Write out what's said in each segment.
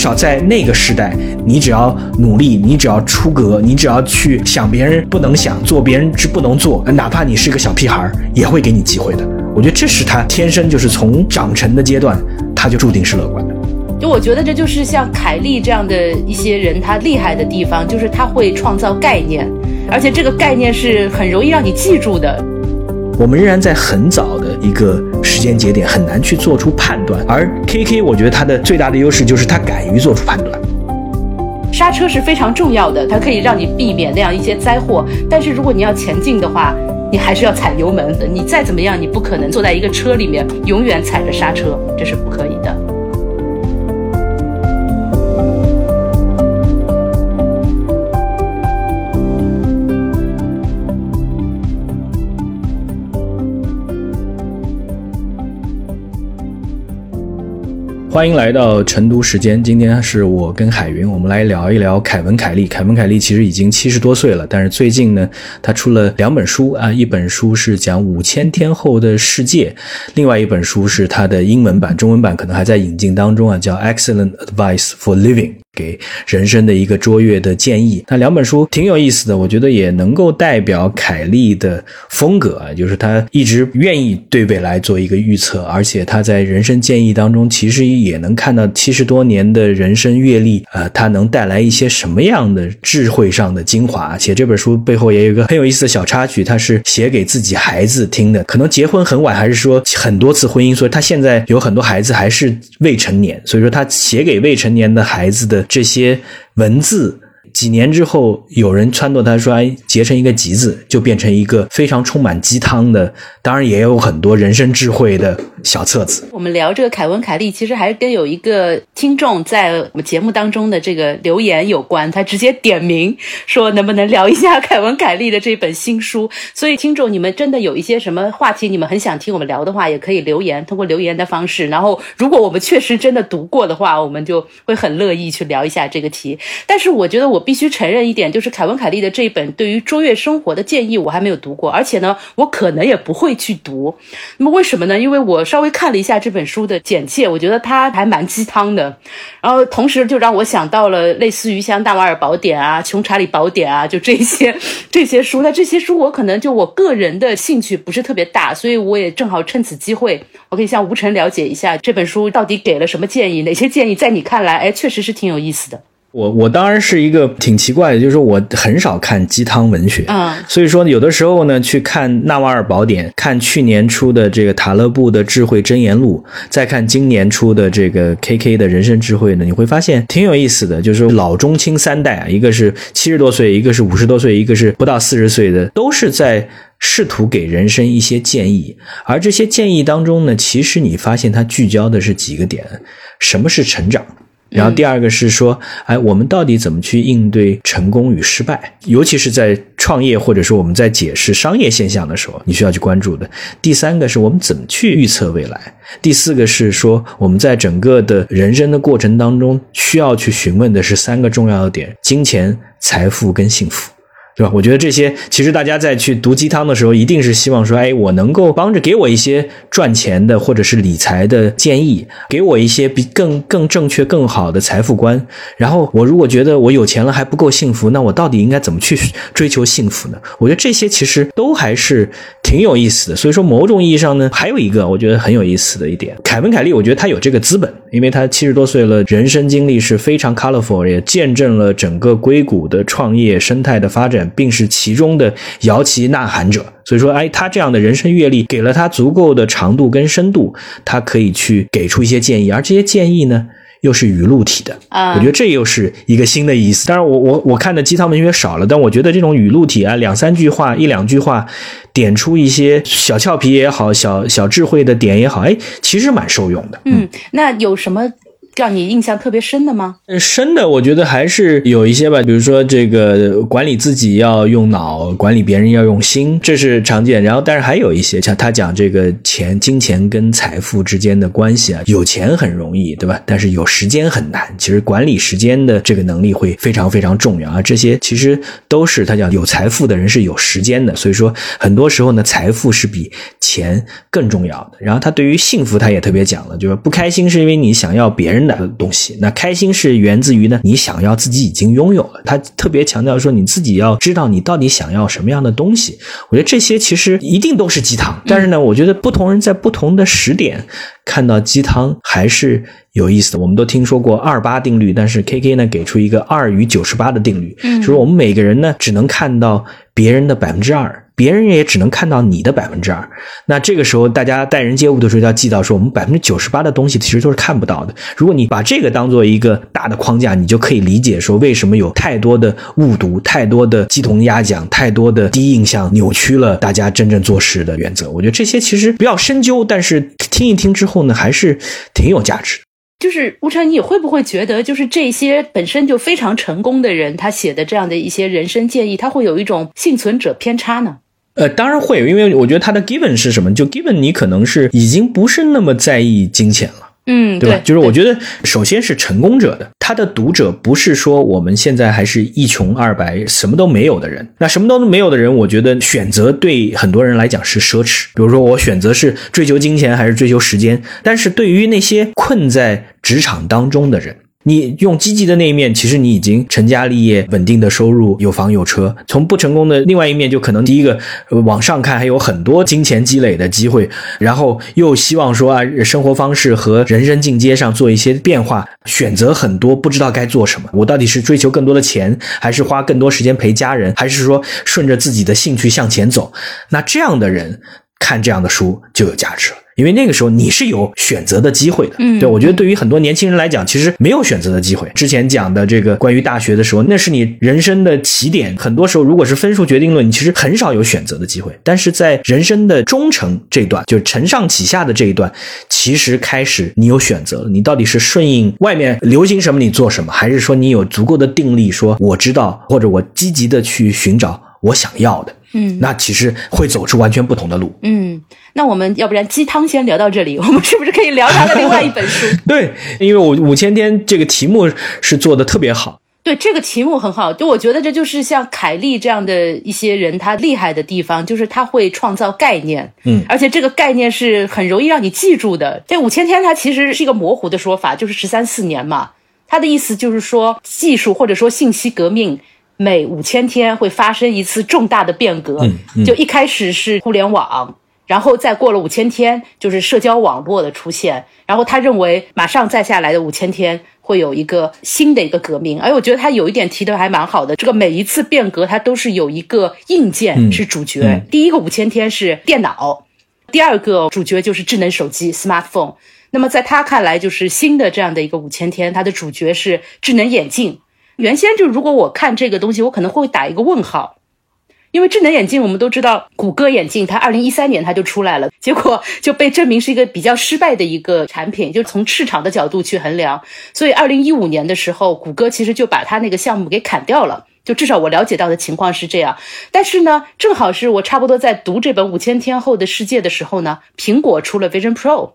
至少在那个时代，你只要努力，你只要出格，你只要去想别人不能想，做别人是不能做，哪怕你是个小屁孩，也会给你机会的。我觉得这是他天生就是从长成的阶段，他就注定是乐观的。就我觉得这就是像凯利这样的一些人，他厉害的地方就是他会创造概念，而且这个概念是很容易让你记住的。我们仍然在很早的一个时间节点，很难去做出判断。而 KK，我觉得它的最大的优势就是它敢于做出判断。刹车是非常重要的，它可以让你避免那样一些灾祸。但是如果你要前进的话，你还是要踩油门。你再怎么样，你不可能坐在一个车里面永远踩着刹车，这是不可以的。欢迎来到成都时间。今天是我跟海云，我们来聊一聊凯文·凯利。凯文·凯利其实已经七十多岁了，但是最近呢，他出了两本书啊，一本书是讲五千天后的世界，另外一本书是他的英文版，中文版可能还在引进当中啊，叫《Excellent Advice for Living》。给人生的一个卓越的建议。那两本书挺有意思的，我觉得也能够代表凯利的风格啊，就是他一直愿意对未来做一个预测，而且他在人生建议当中，其实也能看到七十多年的人生阅历啊，他能带来一些什么样的智慧上的精华。且这本书背后也有一个很有意思的小插曲，他是写给自己孩子听的。可能结婚很晚，还是说很多次婚姻，所以他现在有很多孩子还是未成年，所以说他写给未成年的孩子的。这些文字。几年之后，有人撺掇他说：“哎，结成一个集子，就变成一个非常充满鸡汤的，当然也有很多人生智慧的小册子。”我们聊这个凯文·凯利，其实还跟有一个听众在我们节目当中的这个留言有关。他直接点名说：“能不能聊一下 凯文·凯利的这本新书？”所以，听众你们真的有一些什么话题，你们很想听我们聊的话，也可以留言，通过留言的方式。然后，如果我们确实真的读过的话，我们就会很乐意去聊一下这个题。但是，我觉得我。必须承认一点，就是凯文·凯利的这一本对于卓越生活的建议，我还没有读过，而且呢，我可能也不会去读。那么为什么呢？因为我稍微看了一下这本书的简介，我觉得它还蛮鸡汤的，然后同时就让我想到了类似于像《大瓦尔宝典》啊、《穷查理宝典》啊，就这些这些书。那 这些书我可能就我个人的兴趣不是特别大，所以我也正好趁此机会，我可以向吴晨了解一下这本书到底给了什么建议，哪些建议在你看来，哎，确实是挺有意思的。我我当然是一个挺奇怪的，就是说我很少看鸡汤文学，嗯，所以说有的时候呢，去看《纳瓦尔宝典》，看去年出的这个塔勒布的智慧箴言录，再看今年出的这个 KK 的人生智慧呢，你会发现挺有意思的，就是老中青三代啊，一个是七十多岁，一个是五十多岁，一个是不到四十岁的，都是在试图给人生一些建议，而这些建议当中呢，其实你发现它聚焦的是几个点，什么是成长？然后第二个是说，哎，我们到底怎么去应对成功与失败？尤其是在创业或者说我们在解释商业现象的时候，你需要去关注的。第三个是我们怎么去预测未来？第四个是说我们在整个的人生的过程当中需要去询问的是三个重要的点：金钱、财富跟幸福。对吧？我觉得这些其实大家在去读鸡汤的时候，一定是希望说，哎，我能够帮着给我一些赚钱的或者是理财的建议，给我一些比更更正确、更好的财富观。然后我如果觉得我有钱了还不够幸福，那我到底应该怎么去追求幸福呢？我觉得这些其实都还是挺有意思的。所以说，某种意义上呢，还有一个我觉得很有意思的一点，凯文·凯利，我觉得他有这个资本，因为他七十多岁了，人生经历是非常 colorful，也见证了整个硅谷的创业生态的发展。并是其中的摇旗呐喊者，所以说，哎，他这样的人生阅历给了他足够的长度跟深度，他可以去给出一些建议，而这些建议呢，又是语录体的啊，我觉得这又是一个新的意思。当然，我我我看的鸡汤文学少了，但我觉得这种语录体啊，两三句话、一两句话，点出一些小俏皮也好、小小智慧的点也好，哎，其实蛮受用的。嗯，那有什么？让你印象特别深的吗？深的，我觉得还是有一些吧。比如说，这个管理自己要用脑，管理别人要用心，这是常见。然后，但是还有一些，像他讲这个钱、金钱跟财富之间的关系啊，有钱很容易，对吧？但是有时间很难。其实管理时间的这个能力会非常非常重要啊。这些其实都是他讲有财富的人是有时间的，所以说很多时候呢，财富是比钱更重要的。然后他对于幸福，他也特别讲了，就是不开心是因为你想要别人。的东西。那开心是源自于呢，你想要自己已经拥有了。他特别强调说，你自己要知道你到底想要什么样的东西。我觉得这些其实一定都是鸡汤，但是呢，我觉得不同人在不同的时点看到鸡汤还是有意思的。我们都听说过二八定律，但是 K K 呢给出一个二与九十八的定律，就是我们每个人呢只能看到别人的百分之二。别人也只能看到你的百分之二，那这个时候大家待人接物的时候要记到说，我们百分之九十八的东西其实都是看不到的。如果你把这个当做一个大的框架，你就可以理解说，为什么有太多的误读、太多的鸡同鸭讲、太多的第一印象扭曲了大家真正做事的原则。我觉得这些其实不要深究，但是听一听之后呢，还是挺有价值。就是吴成，你会不会觉得，就是这些本身就非常成功的人，他写的这样的一些人生建议，他会有一种幸存者偏差呢？呃，当然会，因为我觉得他的 given 是什么？就 given 你可能是已经不是那么在意金钱了，嗯，对吧？就是我觉得，首先是成功者的，他的读者不是说我们现在还是一穷二白什么都没有的人。那什么都没有的人，我觉得选择对很多人来讲是奢侈。比如说，我选择是追求金钱还是追求时间？但是对于那些困在职场当中的人。你用积极的那一面，其实你已经成家立业、稳定的收入、有房有车。从不成功的另外一面，就可能第一个往上看，还有很多金钱积累的机会。然后又希望说啊，生活方式和人生进阶上做一些变化，选择很多，不知道该做什么。我到底是追求更多的钱，还是花更多时间陪家人，还是说顺着自己的兴趣向前走？那这样的人看这样的书就有价值了。因为那个时候你是有选择的机会的，嗯，对，我觉得对于很多年轻人来讲，其实没有选择的机会。之前讲的这个关于大学的时候，那是你人生的起点。很多时候，如果是分数决定论，你其实很少有选择的机会。但是在人生的中程这段，就是承上启下的这一段，其实开始你有选择了。你到底是顺应外面流行什么你做什么，还是说你有足够的定力，说我知道，或者我积极的去寻找我想要的。嗯，那其实会走出完全不同的路。嗯，那我们要不然鸡汤先聊到这里，我们是不是可以聊他的另外一本书？对，因为我五千天这个题目是做的特别好。对，这个题目很好，就我觉得这就是像凯利这样的一些人，他厉害的地方就是他会创造概念，嗯，而且这个概念是很容易让你记住的。这五千天它其实是一个模糊的说法，就是十三四年嘛，他的意思就是说技术或者说信息革命。每五千天会发生一次重大的变革，就一开始是互联网，然后再过了五千天就是社交网络的出现，然后他认为马上再下来的五千天会有一个新的一个革命，而我觉得他有一点提的还蛮好的，这个每一次变革它都是有一个硬件是主角，第一个五千天是电脑，第二个主角就是智能手机 smartphone，那么在他看来就是新的这样的一个五千天，它的主角是智能眼镜。原先就如果我看这个东西，我可能会打一个问号，因为智能眼镜我们都知道，谷歌眼镜它二零一三年它就出来了，结果就被证明是一个比较失败的一个产品，就从市场的角度去衡量，所以二零一五年的时候，谷歌其实就把它那个项目给砍掉了，就至少我了解到的情况是这样。但是呢，正好是我差不多在读这本《五千天后的世界》的时候呢，苹果出了 Vision Pro。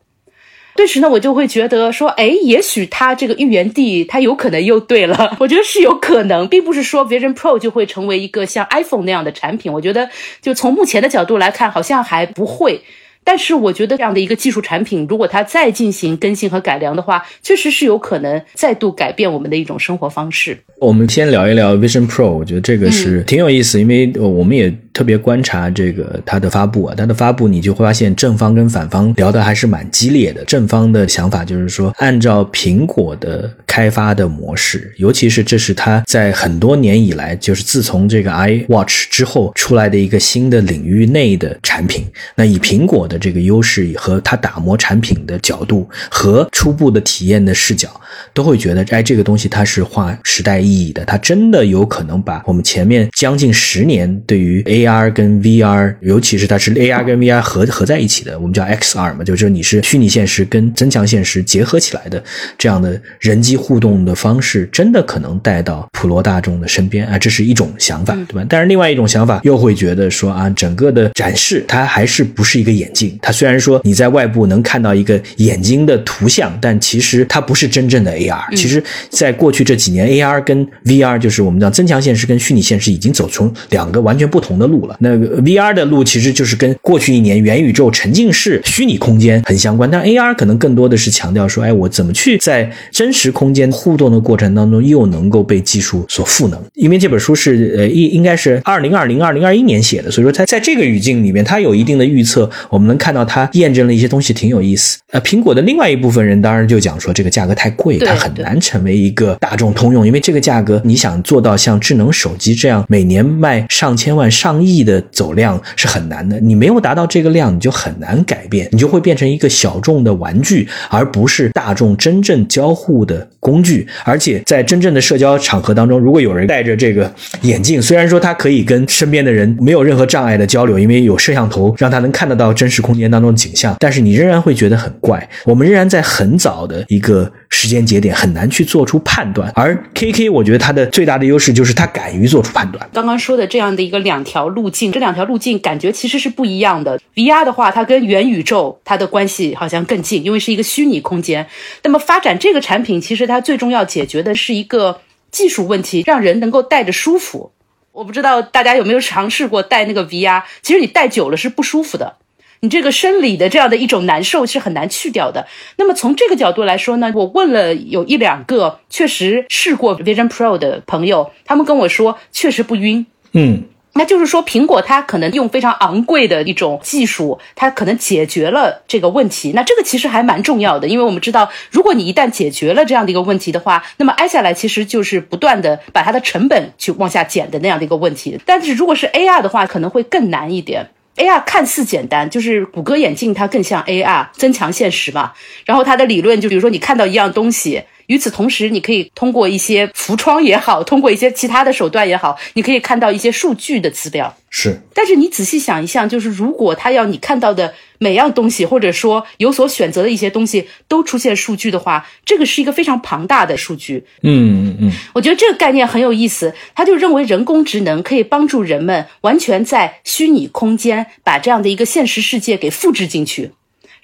顿时呢，我就会觉得说，哎，也许他这个预言帝，他有可能又对了。我觉得是有可能，并不是说 Vision Pro 就会成为一个像 iPhone 那样的产品。我觉得，就从目前的角度来看，好像还不会。但是我觉得这样的一个技术产品，如果它再进行更新和改良的话，确实是有可能再度改变我们的一种生活方式。我们先聊一聊 Vision Pro，我觉得这个是挺有意思，因为我们也特别观察这个它的发布啊，它的发布你就会发现正方跟反方聊的还是蛮激烈的。正方的想法就是说，按照苹果的开发的模式，尤其是这是它在很多年以来，就是自从这个 iWatch 之后出来的一个新的领域内的产品。那以苹果的这个优势和它打磨产品的角度和初步的体验的视角，都会觉得，哎，这个东西它是划时代意义的，它真的有可能把我们前面将近十年对于 AR 跟 VR，尤其是它是 AR 跟 VR 合合在一起的，我们叫 XR 嘛，就是你是虚拟现实跟增强现实结合起来的这样的人机互动的方式真的可能带到普罗大众的身边啊，这是一种想法，对吧？但是另外一种想法又会觉得说啊，整个的展示它还是不是一个眼镜，它虽然说你在外部能看到一个眼睛的图像，但其实它不是真正的 AR。其实，在过去这几年，AR 跟 VR 就是我们讲增强现实跟虚拟现实已经走出两个完全不同的路了。那 VR 的路其实就是跟过去一年元宇宙沉浸式虚拟空间很相关，但 AR 可能更多的是强调说，哎，我怎么去在真实空间互动的过程当中又能够被技术所赋能？因为这本书是呃应应该是二零二零二零二一年写的，所以说它在这个语境里面，它有一定的预测。我们能看到它验证了一些东西，挺有意思。呃，苹果的另外一部分人当然就讲说，这个价格太贵，它很难成为一个大众通用，因为这个价格你想做到像智能手机这样每年卖上千万、上亿的走量是很难的。你没有达到这个量，你就很难改变，你就会变成一个小众的玩具，而不是大众真正交互的工具。而且在真正的社交场合当中，如果有人戴着这个眼镜，虽然说他可以跟身边的人没有任何障碍的交流，因为有摄像头让他能看得到真实是空间当中的景象，但是你仍然会觉得很怪。我们仍然在很早的一个时间节点，很难去做出判断。而 KK，我觉得它的最大的优势就是它敢于做出判断。刚刚说的这样的一个两条路径，这两条路径感觉其实是不一样的。VR 的话，它跟元宇宙它的关系好像更近，因为是一个虚拟空间。那么发展这个产品，其实它最终要解决的是一个技术问题，让人能够戴着舒服。我不知道大家有没有尝试过戴那个 VR，其实你戴久了是不舒服的。你这个生理的这样的一种难受是很难去掉的。那么从这个角度来说呢，我问了有一两个确实试过 Vision Pro 的朋友，他们跟我说确实不晕。嗯，那就是说苹果它可能用非常昂贵的一种技术，它可能解决了这个问题。那这个其实还蛮重要的，因为我们知道，如果你一旦解决了这样的一个问题的话，那么挨下来其实就是不断的把它的成本去往下减的那样的一个问题。但是如果是 AR 的话，可能会更难一点。AR 看似简单，就是谷歌眼镜它更像 AR 增强现实嘛。然后它的理论就比如说你看到一样东西，与此同时，你可以通过一些浮窗也好，通过一些其他的手段也好，你可以看到一些数据的资料。是，但是你仔细想一想，就是如果他要你看到的每样东西，或者说有所选择的一些东西都出现数据的话，这个是一个非常庞大的数据。嗯嗯嗯，我觉得这个概念很有意思。他就认为人工智能可以帮助人们完全在虚拟空间把这样的一个现实世界给复制进去，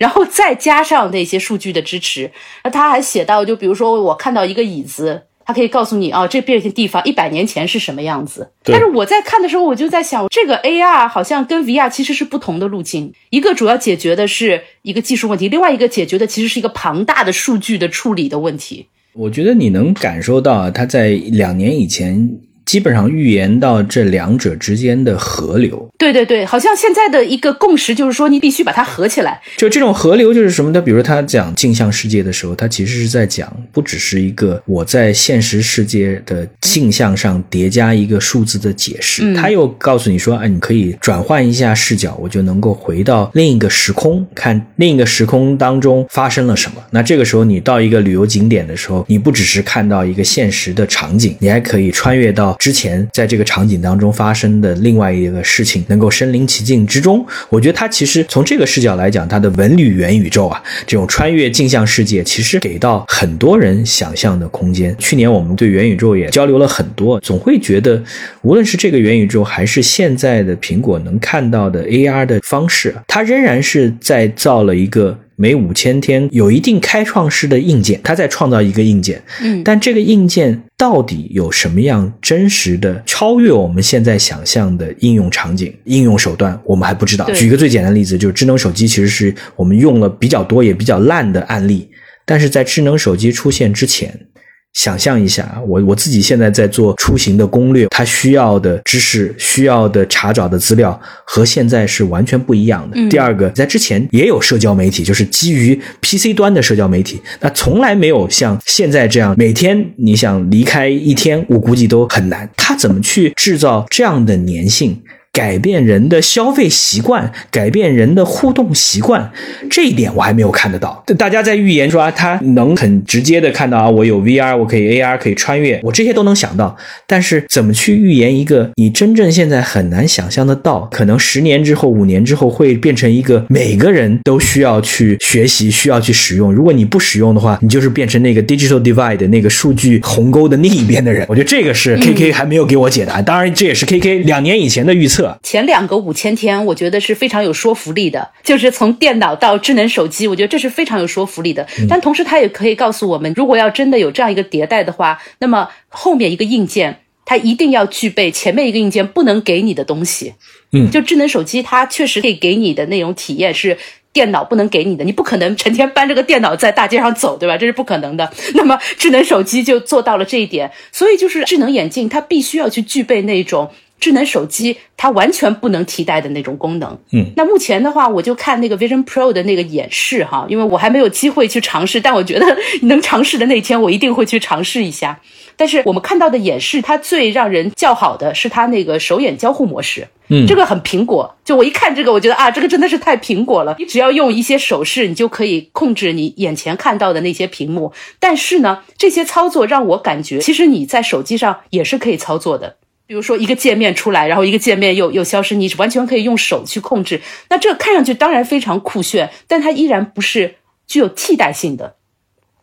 然后再加上那些数据的支持。那他还写到，就比如说我看到一个椅子。他可以告诉你啊，这片地方一百年前是什么样子。但是我在看的时候，我就在想，这个 AR 好像跟 VR 其实是不同的路径。一个主要解决的是一个技术问题，另外一个解决的其实是一个庞大的数据的处理的问题。我觉得你能感受到，他在两年以前。基本上预言到这两者之间的河流，对对对，好像现在的一个共识就是说，你必须把它合起来。就这种河流就是什么？他比如他讲镜像世界的时候，他其实是在讲，不只是一个我在现实世界的镜像上叠加一个数字的解释，他又告诉你说，哎，你可以转换一下视角，我就能够回到另一个时空，看另一个时空当中发生了什么。那这个时候，你到一个旅游景点的时候，你不只是看到一个现实的场景，你还可以穿越到。之前在这个场景当中发生的另外一个事情，能够身临其境之中，我觉得它其实从这个视角来讲，它的文旅元宇宙啊，这种穿越镜像世界，其实给到很多人想象的空间。去年我们对元宇宙也交流了很多，总会觉得，无论是这个元宇宙，还是现在的苹果能看到的 AR 的方式，它仍然是在造了一个。每五千天有一定开创式的硬件，它在创造一个硬件，嗯，但这个硬件到底有什么样真实的超越我们现在想象的应用场景、应用手段，我们还不知道。举一个最简单的例子，就是智能手机，其实是我们用了比较多也比较烂的案例，但是在智能手机出现之前。想象一下，我我自己现在在做出行的攻略，它需要的知识、需要的查找的资料和现在是完全不一样的。第二个，在之前也有社交媒体，就是基于 PC 端的社交媒体，那从来没有像现在这样，每天你想离开一天，我估计都很难。他怎么去制造这样的粘性？改变人的消费习惯，改变人的互动习惯，这一点我还没有看得到。大家在预言说啊，他能很直接的看到啊，我有 VR，我可以 AR，可以穿越，我这些都能想到。但是怎么去预言一个你真正现在很难想象得到，可能十年之后、五年之后会变成一个每个人都需要去学习、需要去使用。如果你不使用的话，你就是变成那个 digital divide 那个数据鸿沟的另一边的人。我觉得这个是 KK 还没有给我解答。当然，这也是 KK 两年以前的预测测。前两个五千天，我觉得是非常有说服力的，就是从电脑到智能手机，我觉得这是非常有说服力的。但同时，它也可以告诉我们，如果要真的有这样一个迭代的话，那么后面一个硬件它一定要具备前面一个硬件不能给你的东西。嗯，就智能手机，它确实可以给你的那种体验是。电脑不能给你的，你不可能成天搬着个电脑在大街上走，对吧？这是不可能的。那么智能手机就做到了这一点，所以就是智能眼镜它必须要去具备那种智能手机它完全不能替代的那种功能。嗯，那目前的话，我就看那个 Vision Pro 的那个演示哈，因为我还没有机会去尝试，但我觉得能尝试的那天，我一定会去尝试一下。但是我们看到的演示，它最让人叫好的是它那个手眼交互模式，嗯，这个很苹果。就我一看这个，我觉得啊，这个真的是太苹果了。你只要用一些手势，你就可以控制你眼前看到的那些屏幕。但是呢，这些操作让我感觉，其实你在手机上也是可以操作的。比如说一个界面出来，然后一个界面又又消失，你完全可以用手去控制。那这看上去当然非常酷炫，但它依然不是具有替代性的。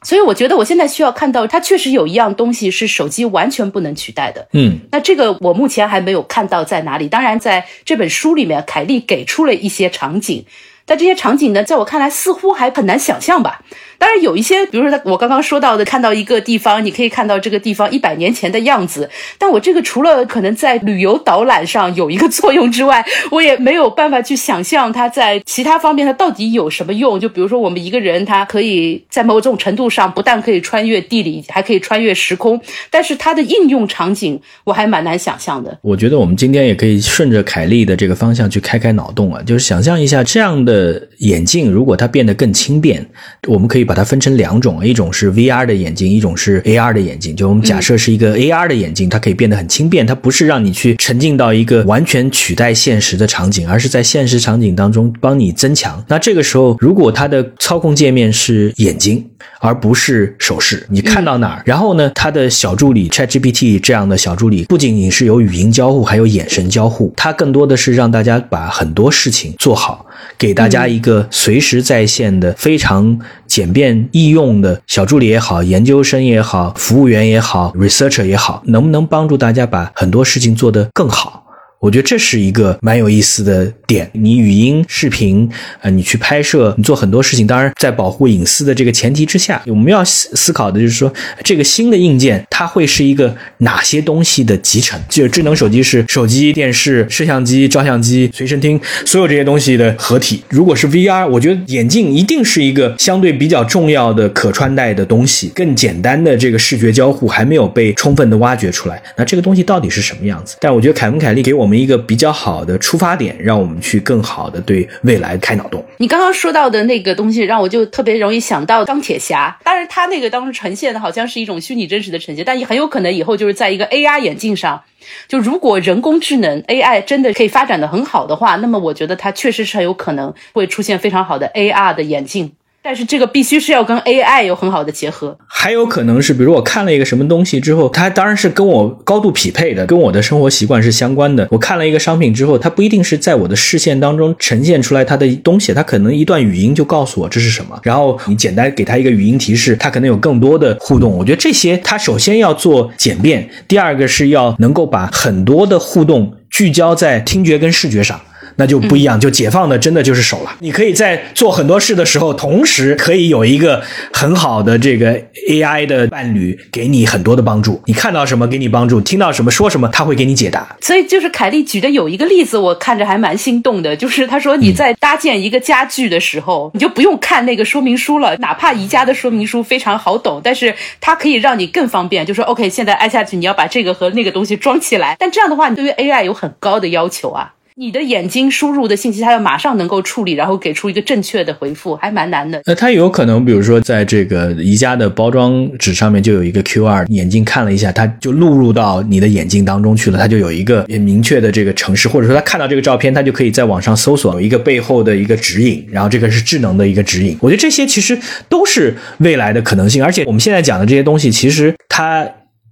所以我觉得我现在需要看到，它确实有一样东西是手机完全不能取代的。嗯，那这个我目前还没有看到在哪里。当然，在这本书里面，凯利给出了一些场景，但这些场景呢，在我看来似乎还很难想象吧。当然有一些，比如说我刚刚说到的，看到一个地方，你可以看到这个地方一百年前的样子。但我这个除了可能在旅游导览上有一个作用之外，我也没有办法去想象它在其他方面它到底有什么用。就比如说我们一个人，他可以在某种程度上不但可以穿越地理，还可以穿越时空，但是它的应用场景我还蛮难想象的。我觉得我们今天也可以顺着凯利的这个方向去开开脑洞啊，就是想象一下这样的眼镜，如果它变得更轻便，我们可以。把它分成两种，一种是 VR 的眼镜，一种是 AR 的眼镜。就我们假设是一个 AR 的眼镜，它可以变得很轻便，它不是让你去沉浸到一个完全取代现实的场景，而是在现实场景当中帮你增强。那这个时候，如果它的操控界面是眼睛，而不是手势，你看到哪儿，然后呢，它的小助理 ChatGPT 这样的小助理不仅仅是有语音交互，还有眼神交互，它更多的是让大家把很多事情做好。给大家一个随时在线的、非常简便易用的小助理也好，研究生也好，服务员也好，researcher 也好，能不能帮助大家把很多事情做得更好？我觉得这是一个蛮有意思的点。你语音、视频，呃，你去拍摄，你做很多事情，当然在保护隐私的这个前提之下，我们要思思考的就是说，这个新的硬件它会是一个哪些东西的集成？就智能手机是手机、电视、摄像机、照相机、随身听，所有这些东西的合体。如果是 VR，我觉得眼镜一定是一个相对比较重要的可穿戴的东西。更简单的这个视觉交互还没有被充分的挖掘出来，那这个东西到底是什么样子？但我觉得凯文·凯利给我我们一个比较好的出发点，让我们去更好的对未来开脑洞。你刚刚说到的那个东西，让我就特别容易想到钢铁侠。当然，他那个当时呈现的好像是一种虚拟真实的呈现，但也很有可能以后就是在一个 AR 眼镜上。就如果人工智能 AI 真的可以发展的很好的话，那么我觉得它确实是很有可能会出现非常好的 AR 的眼镜。但是这个必须是要跟 AI 有很好的结合，还有可能是，比如我看了一个什么东西之后，它当然是跟我高度匹配的，跟我的生活习惯是相关的。我看了一个商品之后，它不一定是在我的视线当中呈现出来它的东西，它可能一段语音就告诉我这是什么，然后你简单给它一个语音提示，它可能有更多的互动。我觉得这些它首先要做简便，第二个是要能够把很多的互动聚焦在听觉跟视觉上。那就不一样，就解放的真的就是手了。你可以在做很多事的时候，同时可以有一个很好的这个 AI 的伴侣，给你很多的帮助。你看到什么给你帮助，听到什么说什么，他会给你解答。所以就是凯莉举的有一个例子，我看着还蛮心动的，就是他说你在搭建一个家具的时候，你就不用看那个说明书了，哪怕宜家的说明书非常好懂，但是它可以让你更方便。就说 OK，现在按下去，你要把这个和那个东西装起来。但这样的话，你对于 AI 有很高的要求啊。你的眼睛输入的信息，它要马上能够处理，然后给出一个正确的回复，还蛮难的。那它有可能，比如说在这个宜家的包装纸上面就有一个 QR，眼睛看了一下，它就录入到你的眼睛当中去了，它就有一个明确的这个城市，或者说他看到这个照片，他就可以在网上搜索一个背后的一个指引，然后这个是智能的一个指引。我觉得这些其实都是未来的可能性，而且我们现在讲的这些东西，其实它。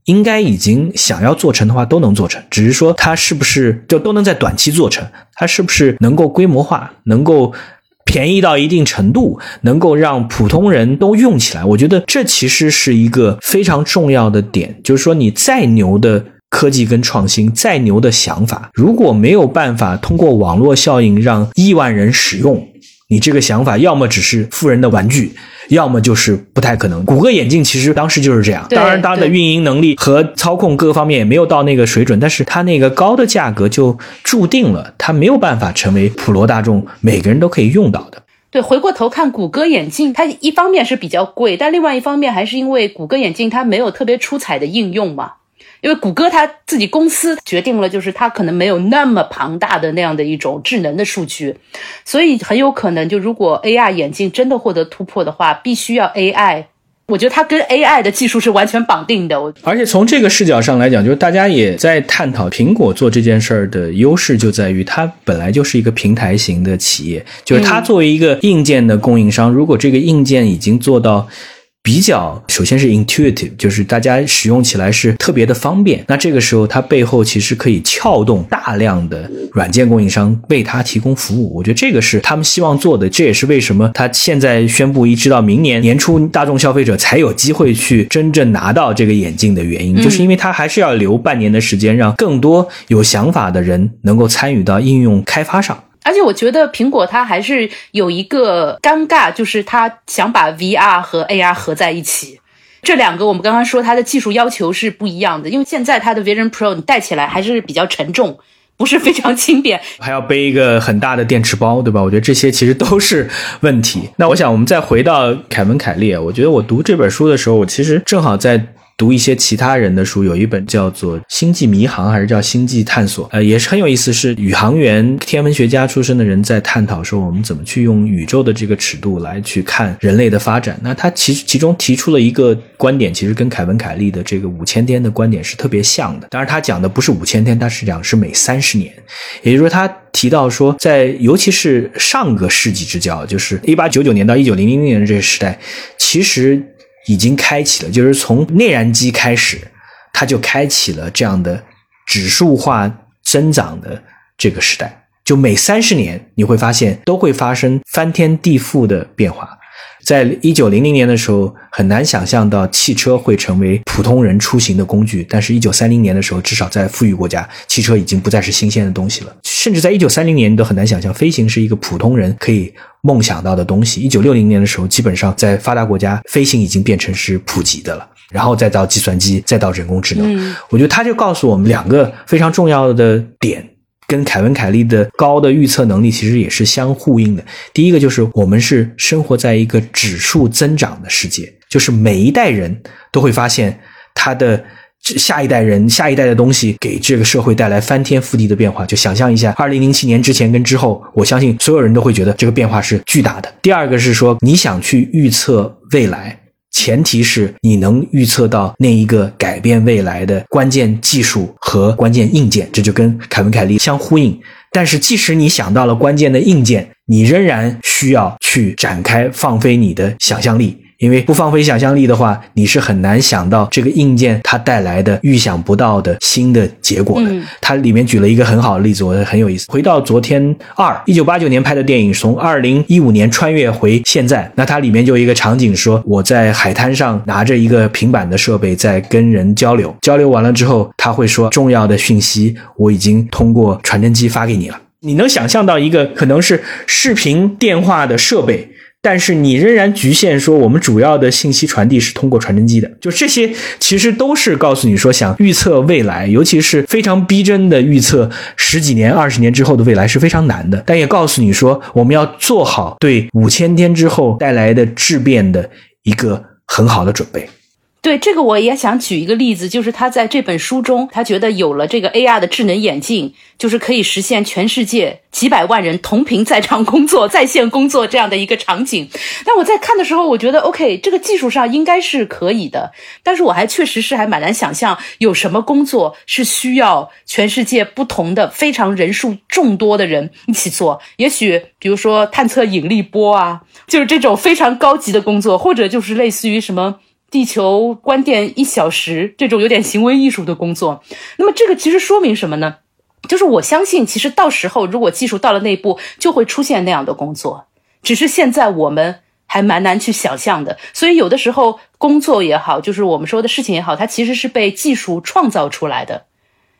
应该已经想要做成的话都能做成，只是说它是不是就都能在短期做成？它是不是能够规模化，能够便宜到一定程度，能够让普通人都用起来？我觉得这其实是一个非常重要的点。就是说，你再牛的科技跟创新，再牛的想法，如果没有办法通过网络效应让亿万人使用，你这个想法要么只是富人的玩具。要么就是不太可能。谷歌眼镜其实当时就是这样，当然它的运营能力和操控各个方面也没有到那个水准，但是它那个高的价格就注定了它没有办法成为普罗大众每个人都可以用到的。对，回过头看谷歌眼镜，它一方面是比较贵，但另外一方面还是因为谷歌眼镜它没有特别出彩的应用嘛。因为谷歌它自己公司决定了，就是它可能没有那么庞大的那样的一种智能的数据，所以很有可能就如果 AR 眼镜真的获得突破的话，必须要 AI。我觉得它跟 AI 的技术是完全绑定的。而且从这个视角上来讲，就是大家也在探讨苹果做这件事儿的优势就在于它本来就是一个平台型的企业，就是它作为一个硬件的供应商，如果这个硬件已经做到。比较，首先是 intuitive，就是大家使用起来是特别的方便。那这个时候，它背后其实可以撬动大量的软件供应商为它提供服务。我觉得这个是他们希望做的。这也是为什么他现在宣布一直到明年年初，大众消费者才有机会去真正拿到这个眼镜的原因，就是因为他还是要留半年的时间，让更多有想法的人能够参与到应用开发上。而且我觉得苹果它还是有一个尴尬，就是它想把 VR 和 AR 合在一起。这两个我们刚刚说它的技术要求是不一样的，因为现在它的 Vision Pro 你戴起来还是比较沉重，不是非常轻便，还要背一个很大的电池包，对吧？我觉得这些其实都是问题。那我想我们再回到凯文·凯利，我觉得我读这本书的时候，我其实正好在。读一些其他人的书，有一本叫做《星际迷航》还是叫《星际探索》，呃，也是很有意思，是宇航员、天文学家出身的人在探讨说，我们怎么去用宇宙的这个尺度来去看人类的发展。那他其其中提出了一个观点，其实跟凯文·凯利的这个五千天的观点是特别像的。当然，他讲的不是五千天，他是讲是每三十年，也就是说，他提到说，在尤其是上个世纪之交，就是一八九九年到一九零零年这个时代，其实。已经开启了，就是从内燃机开始，它就开启了这样的指数化增长的这个时代。就每三十年，你会发现都会发生翻天地覆的变化。在一九零零年的时候，很难想象到汽车会成为普通人出行的工具。但是，一九三零年的时候，至少在富裕国家，汽车已经不再是新鲜的东西了。甚至在一九三零年，你都很难想象飞行是一个普通人可以梦想到的东西。一九六零年的时候，基本上在发达国家，飞行已经变成是普及的了。然后再到计算机，再到人工智能，我觉得它就告诉我们两个非常重要的点。跟凯文·凯利的高的预测能力其实也是相呼应的。第一个就是我们是生活在一个指数增长的世界，就是每一代人都会发现他的下一代人、下一代的东西给这个社会带来翻天覆地的变化。就想象一下，二零零七年之前跟之后，我相信所有人都会觉得这个变化是巨大的。第二个是说，你想去预测未来。前提是你能预测到那一个改变未来的关键技术和关键硬件，这就跟凯文·凯利相呼应。但是，即使你想到了关键的硬件，你仍然需要去展开放飞你的想象力。因为不放飞想象力的话，你是很难想到这个硬件它带来的预想不到的新的结果的。它里面举了一个很好的例子，我觉得很有意思。回到昨天二一九八九年拍的电影，从二零一五年穿越回现在，那它里面就有一个场景，说我在海滩上拿着一个平板的设备在跟人交流，交流完了之后，他会说重要的讯息我已经通过传真机发给你了。你能想象到一个可能是视频电话的设备？但是你仍然局限说，我们主要的信息传递是通过传真机的，就这些其实都是告诉你说，想预测未来，尤其是非常逼真的预测十几年、二十年之后的未来是非常难的。但也告诉你说，我们要做好对五千天之后带来的质变的一个很好的准备。对这个，我也想举一个例子，就是他在这本书中，他觉得有了这个 AR 的智能眼镜，就是可以实现全世界几百万人同频在场工作、在线工作这样的一个场景。但我在看的时候，我觉得 OK，这个技术上应该是可以的，但是我还确实是还蛮难想象有什么工作是需要全世界不同的、非常人数众多的人一起做。也许，比如说探测引力波啊，就是这种非常高级的工作，或者就是类似于什么。地球关电一小时，这种有点行为艺术的工作，那么这个其实说明什么呢？就是我相信，其实到时候如果技术到了那一步，就会出现那样的工作，只是现在我们还蛮难去想象的。所以有的时候工作也好，就是我们说的事情也好，它其实是被技术创造出来的。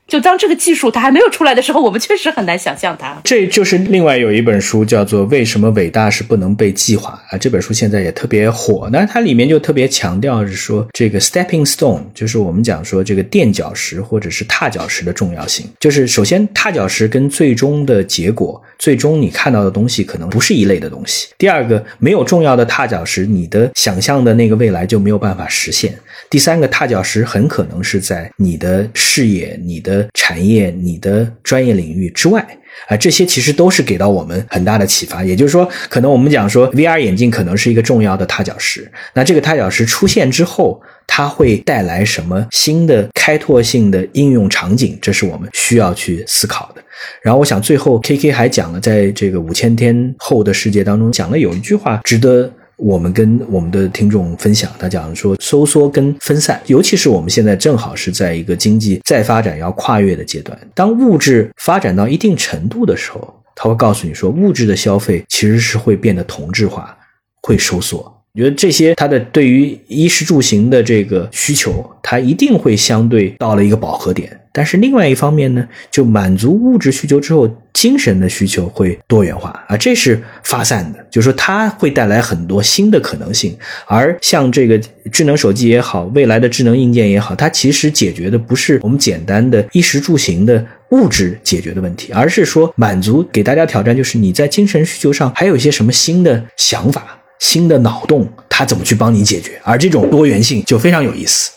就当这个技术它还没有出来的时候，我们确实很难想象它。这就是另外有一本书叫做《为什么伟大是不能被计划》啊，这本书现在也特别火。那它里面就特别强调是说，这个 stepping stone 就是我们讲说这个垫脚石或者是踏脚石的重要性。就是首先踏脚石跟最终的结果，最终你看到的东西可能不是一类的东西。第二个，没有重要的踏脚石，你的想象的那个未来就没有办法实现。第三个踏脚石很可能是在你的事业、你的产业、你的专业领域之外啊，这些其实都是给到我们很大的启发。也就是说，可能我们讲说 VR 眼镜可能是一个重要的踏脚石。那这个踏脚石出现之后，它会带来什么新的开拓性的应用场景？这是我们需要去思考的。然后，我想最后 KK 还讲了，在这个五千天后的世界当中，讲了有一句话值得。我们跟我们的听众分享，他讲说收缩跟分散，尤其是我们现在正好是在一个经济再发展要跨越的阶段。当物质发展到一定程度的时候，他会告诉你说，物质的消费其实是会变得同质化，会收缩。我觉得这些它的对于衣食住行的这个需求，它一定会相对到了一个饱和点。但是另外一方面呢，就满足物质需求之后，精神的需求会多元化啊，这是发散的，就是说它会带来很多新的可能性。而像这个智能手机也好，未来的智能硬件也好，它其实解决的不是我们简单的衣食住行的物质解决的问题，而是说满足给大家挑战，就是你在精神需求上还有一些什么新的想法、新的脑洞，它怎么去帮你解决？而这种多元性就非常有意思。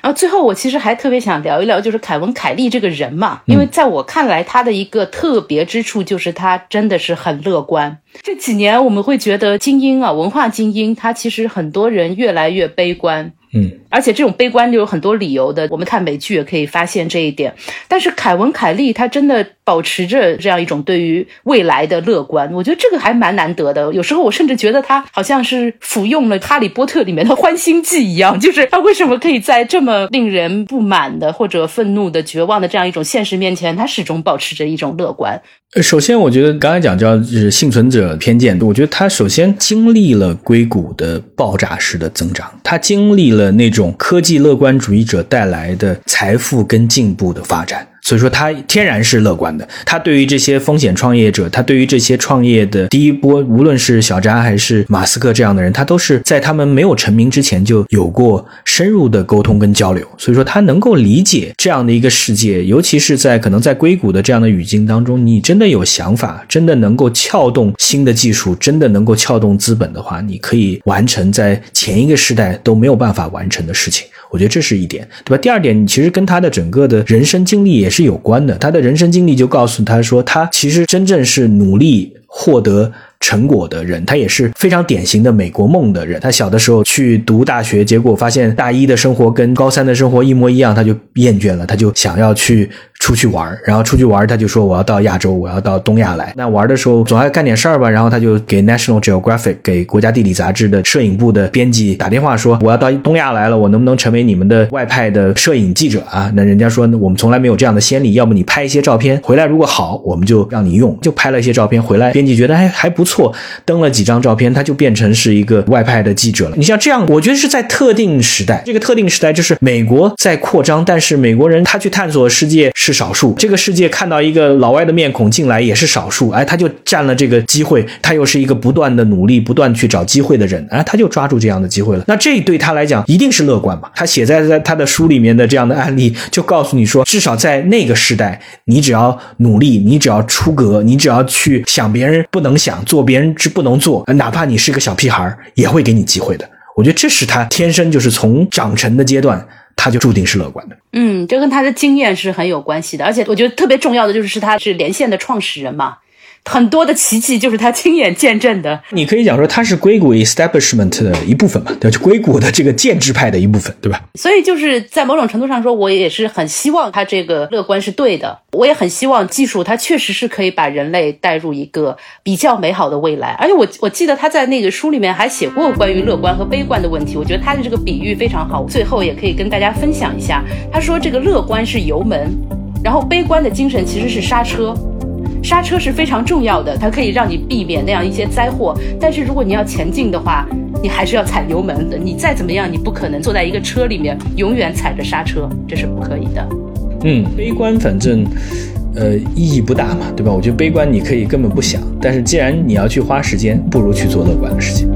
然后最后，我其实还特别想聊一聊，就是凯文·凯利这个人嘛，因为在我看来，他的一个特别之处就是他真的是很乐观。这几年我们会觉得精英啊，文化精英，他其实很多人越来越悲观。嗯，而且这种悲观就有很多理由的。我们看美剧也可以发现这一点。但是凯文·凯利他真的保持着这样一种对于未来的乐观，我觉得这个还蛮难得的。有时候我甚至觉得他好像是服用了《哈利波特》里面的欢心剂一样，就是他为什么可以在这么令人不满的或者愤怒的、绝望的这样一种现实面前，他始终保持着一种乐观。首先，我觉得刚才讲叫就是幸存者偏见。我觉得他首先经历了硅谷的爆炸式的增长，他经历了那种科技乐观主义者带来的财富跟进步的发展。所以说他天然是乐观的。他对于这些风险创业者，他对于这些创业的第一波，无论是小扎还是马斯克这样的人，他都是在他们没有成名之前就有过深入的沟通跟交流。所以说他能够理解这样的一个世界，尤其是在可能在硅谷的这样的语境当中，你真的有想法，真的能够撬动新的技术，真的能够撬动资本的话，你可以完成在前一个时代都没有办法完成的事情。我觉得这是一点，对吧？第二点，你其实跟他的整个的人生经历也是有关的。他的人生经历就告诉他说，他其实真正是努力获得。成果的人，他也是非常典型的美国梦的人。他小的时候去读大学，结果发现大一的生活跟高三的生活一模一样，他就厌倦了，他就想要去出去玩然后出去玩他就说我要到亚洲，我要到东亚来。那玩的时候总要干点事儿吧，然后他就给 National Geographic 给国家地理杂志的摄影部的编辑打电话说，我要到东亚来了，我能不能成为你们的外派的摄影记者啊？那人家说我们从来没有这样的先例，要么你拍一些照片回来，如果好，我们就让你用。就拍了一些照片回来，编辑觉得还还不。错登了几张照片，他就变成是一个外派的记者了。你像这样，我觉得是在特定时代，这个特定时代就是美国在扩张，但是美国人他去探索世界是少数，这个世界看到一个老外的面孔进来也是少数，哎，他就占了这个机会，他又是一个不断的努力、不断去找机会的人，哎，他就抓住这样的机会了。那这对他来讲一定是乐观嘛？他写在在他的书里面的这样的案例，就告诉你说，至少在那个时代，你只要努力，你只要出格，你只要去想别人不能想做。别人是不能做，哪怕你是个小屁孩，也会给你机会的。我觉得这是他天生就是从长成的阶段，他就注定是乐观的。嗯，这跟他的经验是很有关系的，而且我觉得特别重要的就是他是连线的创始人嘛。很多的奇迹就是他亲眼见证的。你可以讲说他是硅谷 establishment 的一部分嘛，对，就硅谷的这个建制派的一部分，对吧？所以就是在某种程度上说，我也是很希望他这个乐观是对的。我也很希望技术它确实是可以把人类带入一个比较美好的未来。而且我我记得他在那个书里面还写过关于乐观和悲观的问题。我觉得他的这个比喻非常好。最后也可以跟大家分享一下，他说这个乐观是油门，然后悲观的精神其实是刹车。刹车是非常重要的，它可以让你避免那样一些灾祸。但是如果你要前进的话，你还是要踩油门的。你再怎么样，你不可能坐在一个车里面永远踩着刹车，这是不可以的。嗯，悲观反正，呃，意义不大嘛，对吧？我觉得悲观你可以根本不想，但是既然你要去花时间，不如去做乐观的事情。